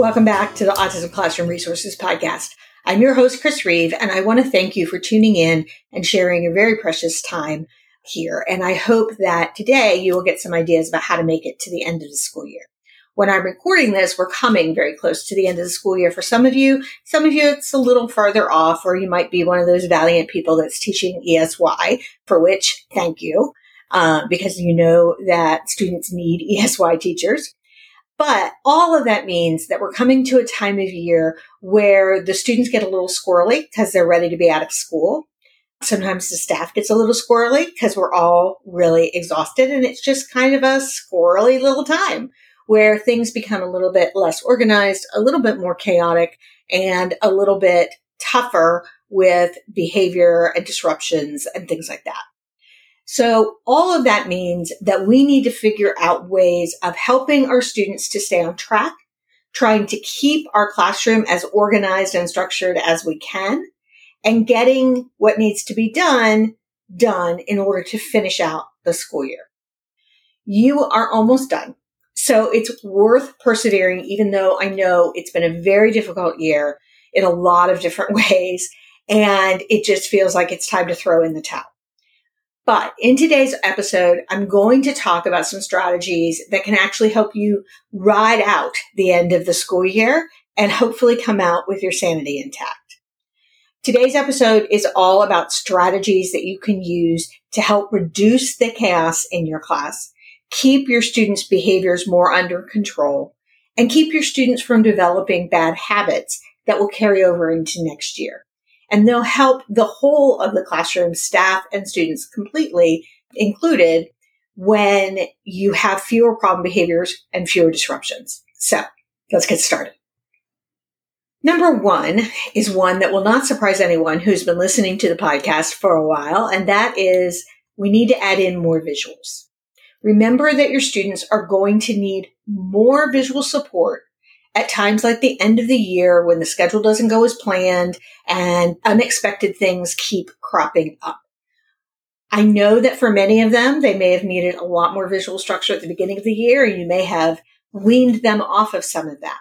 Welcome back to the Autism Classroom Resources Podcast. I'm your host, Chris Reeve, and I want to thank you for tuning in and sharing your very precious time here. And I hope that today you will get some ideas about how to make it to the end of the school year. When I'm recording this, we're coming very close to the end of the school year for some of you. Some of you, it's a little farther off, or you might be one of those valiant people that's teaching ESY, for which thank you, uh, because you know that students need ESY teachers. But all of that means that we're coming to a time of year where the students get a little squirrely because they're ready to be out of school. Sometimes the staff gets a little squirrely because we're all really exhausted and it's just kind of a squirrely little time where things become a little bit less organized, a little bit more chaotic and a little bit tougher with behavior and disruptions and things like that. So all of that means that we need to figure out ways of helping our students to stay on track, trying to keep our classroom as organized and structured as we can, and getting what needs to be done done in order to finish out the school year. You are almost done. So it's worth persevering, even though I know it's been a very difficult year in a lot of different ways. And it just feels like it's time to throw in the towel. But in today's episode, I'm going to talk about some strategies that can actually help you ride out the end of the school year and hopefully come out with your sanity intact. Today's episode is all about strategies that you can use to help reduce the chaos in your class, keep your students' behaviors more under control, and keep your students from developing bad habits that will carry over into next year and they'll help the whole of the classroom, staff and students completely included when you have fewer problem behaviors and fewer disruptions. So let's get started. Number one is one that will not surprise anyone who's been listening to the podcast for a while, and that is we need to add in more visuals. Remember that your students are going to need more visual support at times like the end of the year when the schedule doesn't go as planned and unexpected things keep cropping up. I know that for many of them, they may have needed a lot more visual structure at the beginning of the year. And you may have weaned them off of some of that.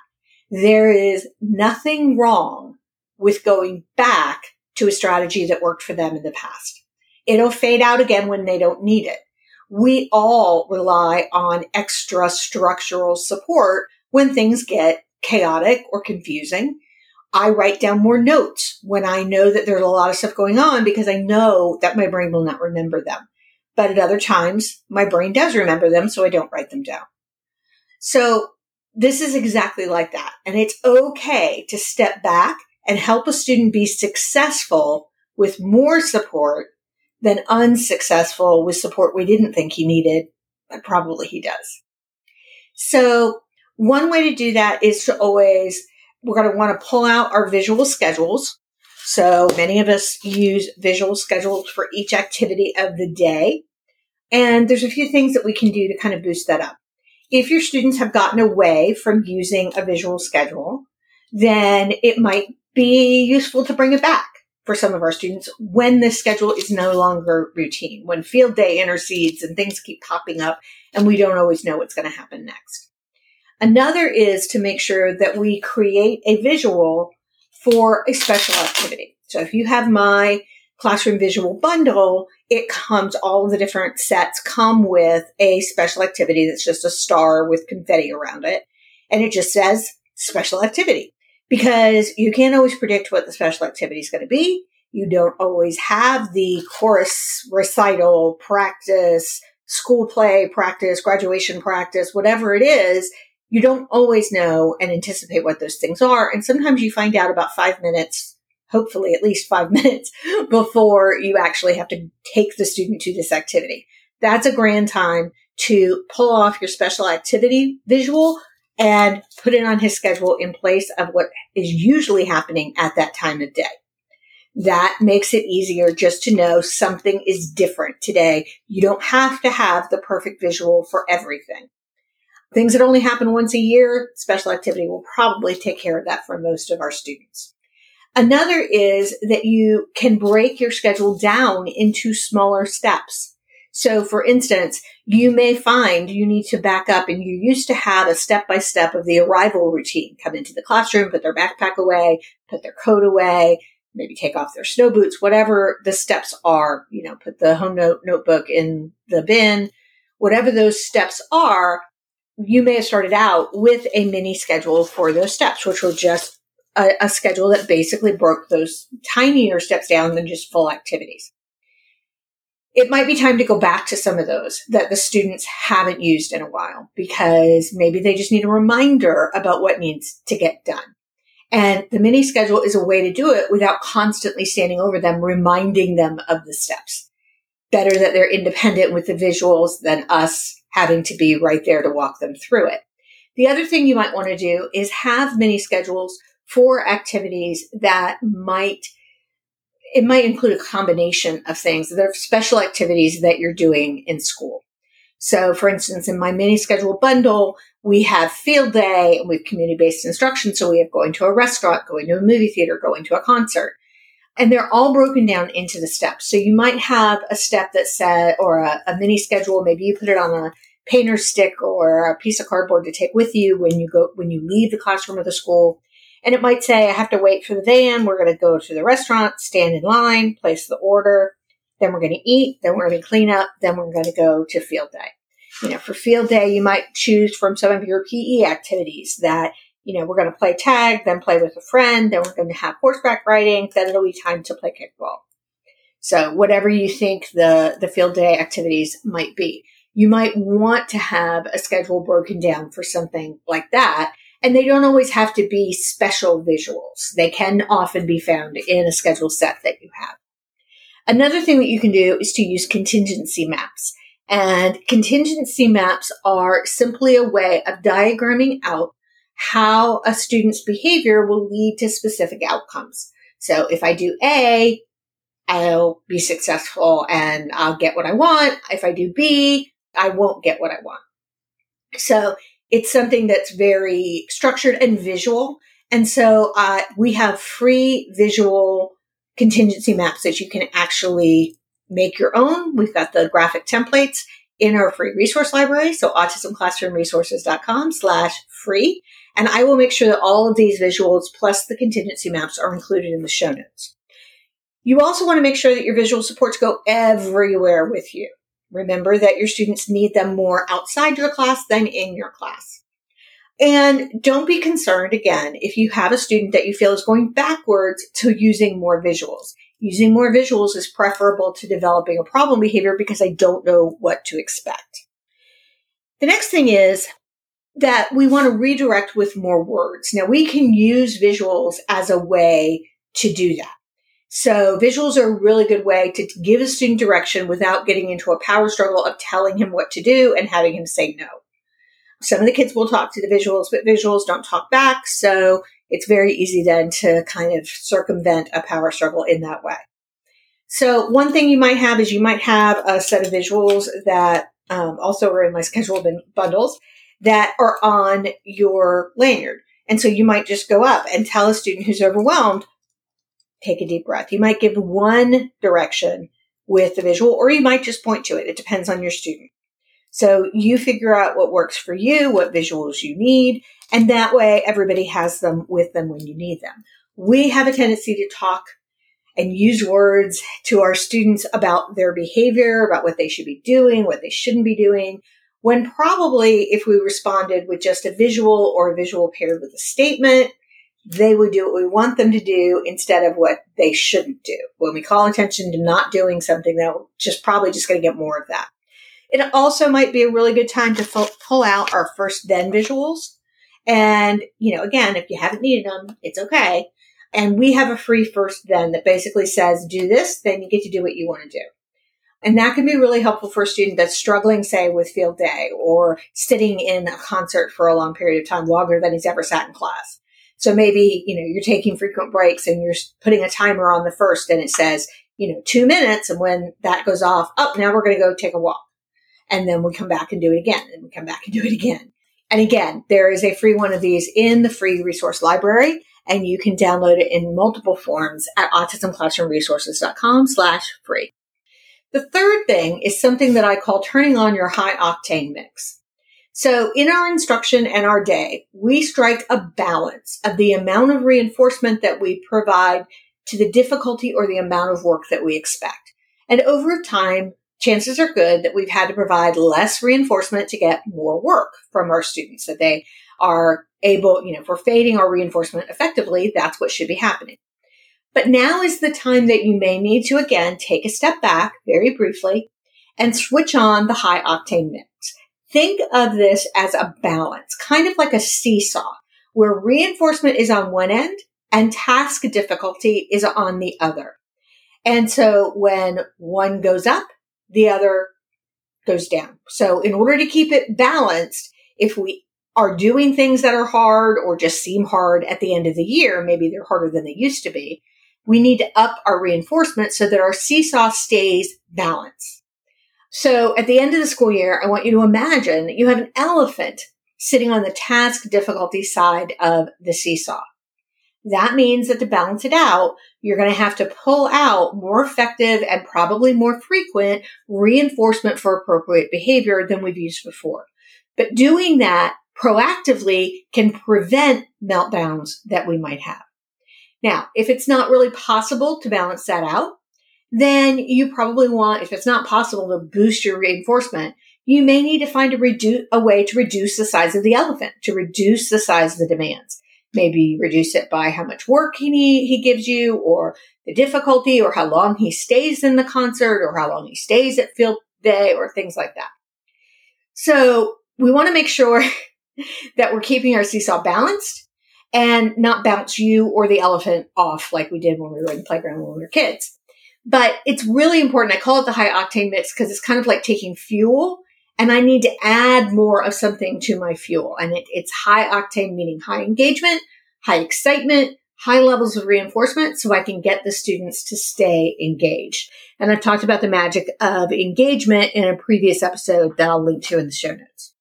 There is nothing wrong with going back to a strategy that worked for them in the past. It'll fade out again when they don't need it. We all rely on extra structural support when things get chaotic or confusing. I write down more notes when I know that there's a lot of stuff going on because I know that my brain will not remember them. But at other times, my brain does remember them, so I don't write them down. So this is exactly like that. And it's okay to step back and help a student be successful with more support than unsuccessful with support we didn't think he needed, but probably he does. So one way to do that is to always, we're going to want to pull out our visual schedules. So many of us use visual schedules for each activity of the day. And there's a few things that we can do to kind of boost that up. If your students have gotten away from using a visual schedule, then it might be useful to bring it back for some of our students when the schedule is no longer routine, when field day intercedes and things keep popping up and we don't always know what's going to happen next. Another is to make sure that we create a visual for a special activity. So if you have my classroom visual bundle, it comes, all of the different sets come with a special activity that's just a star with confetti around it. And it just says special activity because you can't always predict what the special activity is going to be. You don't always have the chorus recital practice, school play practice, graduation practice, whatever it is you don't always know and anticipate what those things are. And sometimes you find out about five minutes, hopefully at least five minutes before you actually have to take the student to this activity. That's a grand time to pull off your special activity visual and put it on his schedule in place of what is usually happening at that time of day. That makes it easier just to know something is different today. You don't have to have the perfect visual for everything. Things that only happen once a year, special activity will probably take care of that for most of our students. Another is that you can break your schedule down into smaller steps. So for instance, you may find you need to back up and you used to have a step by step of the arrival routine. Come into the classroom, put their backpack away, put their coat away, maybe take off their snow boots, whatever the steps are, you know, put the home note notebook in the bin, whatever those steps are, you may have started out with a mini schedule for those steps, which were just a, a schedule that basically broke those tinier steps down than just full activities. It might be time to go back to some of those that the students haven't used in a while because maybe they just need a reminder about what needs to get done. And the mini schedule is a way to do it without constantly standing over them, reminding them of the steps. Better that they're independent with the visuals than us having to be right there to walk them through it. The other thing you might want to do is have mini schedules for activities that might it might include a combination of things. There are special activities that you're doing in school. So, for instance, in my mini schedule bundle, we have field day and we have community based instruction. So we have going to a restaurant, going to a movie theater, going to a concert. And they're all broken down into the steps. So you might have a step that said, or a, a mini schedule. Maybe you put it on a painter stick or a piece of cardboard to take with you when you go, when you leave the classroom or the school. And it might say, I have to wait for the van. We're going to go to the restaurant, stand in line, place the order. Then we're going to eat. Then we're going to clean up. Then we're going to go to field day. You know, for field day, you might choose from some of your PE activities that, you know, we're going to play tag, then play with a friend, then we're going to have horseback riding, then it'll be time to play kickball. So whatever you think the, the field day activities might be, you might want to have a schedule broken down for something like that and they don't always have to be special visuals. They can often be found in a schedule set that you have. Another thing that you can do is to use contingency maps. And contingency maps are simply a way of diagramming out how a student's behavior will lead to specific outcomes. So if I do A, I'll be successful and I'll get what I want. If I do B, I won't get what I want. So it's something that's very structured and visual. And so uh, we have free visual contingency maps that you can actually make your own. We've got the graphic templates in our free resource library. So autismclassroomresources.com slash free. And I will make sure that all of these visuals plus the contingency maps are included in the show notes. You also want to make sure that your visual supports go everywhere with you. Remember that your students need them more outside your class than in your class. And don't be concerned again if you have a student that you feel is going backwards to using more visuals. Using more visuals is preferable to developing a problem behavior because I don't know what to expect. The next thing is that we want to redirect with more words. Now we can use visuals as a way to do that. So visuals are a really good way to give a student direction without getting into a power struggle of telling him what to do and having him say no. Some of the kids will talk to the visuals, but visuals don't talk back. So it's very easy then to kind of circumvent a power struggle in that way. So one thing you might have is you might have a set of visuals that um, also are in my scheduled bundles that are on your lanyard. And so you might just go up and tell a student who's overwhelmed, take a deep breath. You might give one direction with the visual, or you might just point to it. It depends on your student. So you figure out what works for you, what visuals you need, and that way everybody has them with them when you need them. We have a tendency to talk and use words to our students about their behavior, about what they should be doing, what they shouldn't be doing, when probably if we responded with just a visual or a visual paired with a statement, they would do what we want them to do instead of what they shouldn't do. When we call attention to not doing something, that we're just probably just going to get more of that. It also might be a really good time to pull out our first then visuals. And, you know, again, if you haven't needed them, it's okay. And we have a free first then that basically says, do this, then you get to do what you want to do. And that can be really helpful for a student that's struggling, say, with field day or sitting in a concert for a long period of time, longer than he's ever sat in class. So maybe, you know, you're taking frequent breaks and you're putting a timer on the first and it says, you know, two minutes. And when that goes off, up, oh, now we're going to go take a walk. And then we come back and do it again and we come back and do it again. And again, there is a free one of these in the free resource library and you can download it in multiple forms at autismclassroomresources.com slash free. The third thing is something that I call turning on your high octane mix. So in our instruction and our day, we strike a balance of the amount of reinforcement that we provide to the difficulty or the amount of work that we expect. And over time, chances are good that we've had to provide less reinforcement to get more work from our students, that they are able, you know, if we're fading our reinforcement effectively, that's what should be happening. But now is the time that you may need to again take a step back very briefly and switch on the high octane mix. Think of this as a balance, kind of like a seesaw where reinforcement is on one end and task difficulty is on the other. And so when one goes up, the other goes down. So in order to keep it balanced, if we are doing things that are hard or just seem hard at the end of the year, maybe they're harder than they used to be, we need to up our reinforcement so that our seesaw stays balanced. So at the end of the school year, I want you to imagine you have an elephant sitting on the task difficulty side of the seesaw. That means that to balance it out, you're going to have to pull out more effective and probably more frequent reinforcement for appropriate behavior than we've used before. But doing that proactively can prevent meltdowns that we might have. Now, if it's not really possible to balance that out, then you probably want, if it's not possible to boost your reinforcement, you may need to find a, redu- a way to reduce the size of the elephant, to reduce the size of the demands maybe reduce it by how much work he he gives you or the difficulty or how long he stays in the concert or how long he stays at field day or things like that. So we want to make sure that we're keeping our seesaw balanced and not bounce you or the elephant off like we did when we were in the playground when we were kids. But it's really important. I call it the high octane mix because it's kind of like taking fuel and I need to add more of something to my fuel. And it, it's high octane, meaning high engagement, high excitement, high levels of reinforcement so I can get the students to stay engaged. And I've talked about the magic of engagement in a previous episode that I'll link to in the show notes.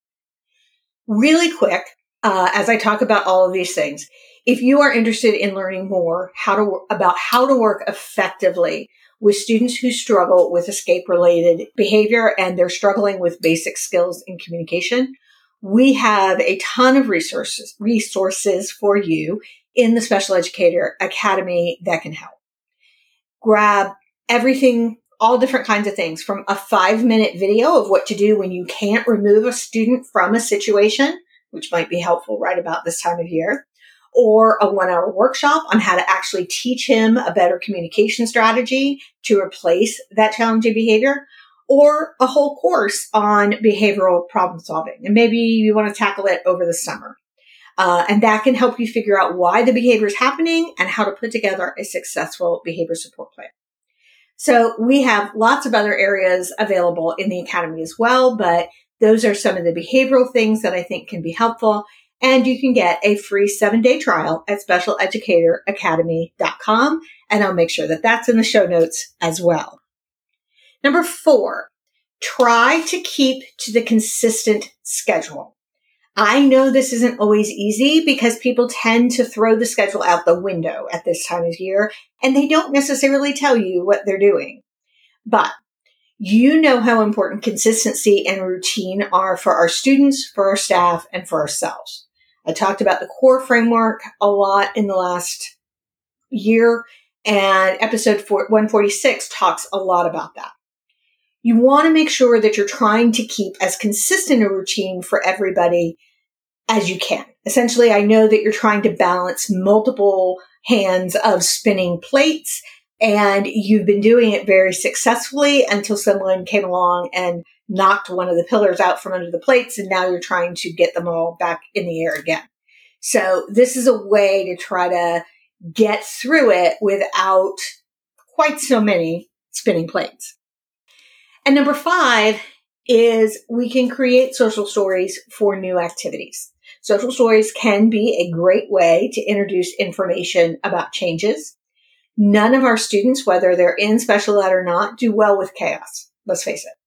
Really quick, uh, as I talk about all of these things, if you are interested in learning more how to about how to work effectively with students who struggle with escape related behavior and they're struggling with basic skills in communication. We have a ton of resources, resources for you in the Special Educator Academy that can help. Grab everything, all different kinds of things from a five minute video of what to do when you can't remove a student from a situation, which might be helpful right about this time of year, or a one hour workshop on how to actually teach him a better communication strategy to replace that challenging behavior or a whole course on behavioral problem solving. And maybe you want to tackle it over the summer. Uh, and that can help you figure out why the behavior is happening and how to put together a successful behavior support plan. So we have lots of other areas available in the academy as well, but those are some of the behavioral things that I think can be helpful. And you can get a free seven day trial at specialeducatoracademy.com. And I'll make sure that that's in the show notes as well. Number four, try to keep to the consistent schedule. I know this isn't always easy because people tend to throw the schedule out the window at this time of year and they don't necessarily tell you what they're doing. But you know how important consistency and routine are for our students, for our staff, and for ourselves. I talked about the core framework a lot in the last year, and episode 146 talks a lot about that. You want to make sure that you're trying to keep as consistent a routine for everybody as you can. Essentially, I know that you're trying to balance multiple hands of spinning plates and you've been doing it very successfully until someone came along and knocked one of the pillars out from under the plates and now you're trying to get them all back in the air again. So this is a way to try to get through it without quite so many spinning plates. And number five is we can create social stories for new activities. Social stories can be a great way to introduce information about changes. None of our students, whether they're in special ed or not, do well with chaos. Let's face it.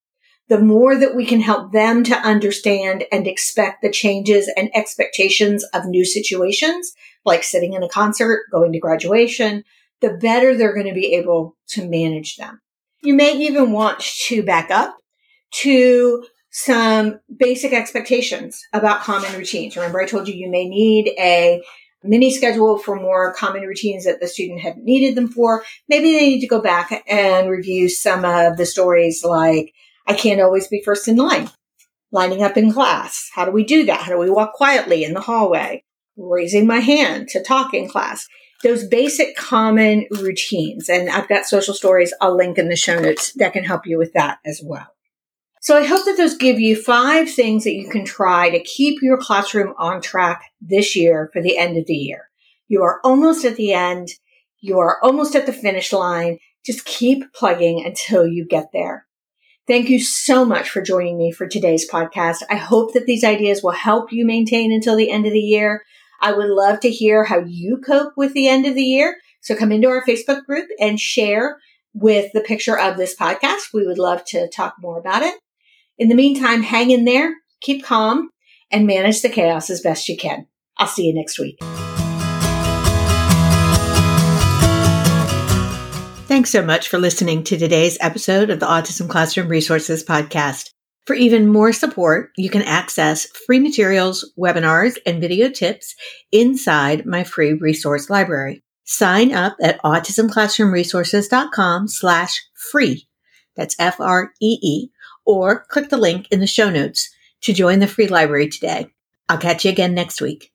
The more that we can help them to understand and expect the changes and expectations of new situations, like sitting in a concert, going to graduation, the better they're going to be able to manage them. You may even want to back up to some basic expectations about common routines. Remember, I told you you may need a mini schedule for more common routines that the student had needed them for. Maybe they need to go back and review some of the stories like, I can't always be first in line, lining up in class. How do we do that? How do we walk quietly in the hallway? Raising my hand to talk in class those basic common routines. And I've got social stories I'll link in the show notes that can help you with that as well. So I hope that those give you five things that you can try to keep your classroom on track this year for the end of the year. You are almost at the end. You are almost at the finish line. Just keep plugging until you get there. Thank you so much for joining me for today's podcast. I hope that these ideas will help you maintain until the end of the year. I would love to hear how you cope with the end of the year. So come into our Facebook group and share with the picture of this podcast. We would love to talk more about it. In the meantime, hang in there, keep calm, and manage the chaos as best you can. I'll see you next week. Thanks so much for listening to today's episode of the Autism Classroom Resources Podcast. For even more support, you can access free materials, webinars, and video tips inside my free resource library. Sign up at autismclassroomresources.com slash free. That's F-R-E-E, or click the link in the show notes to join the free library today. I'll catch you again next week.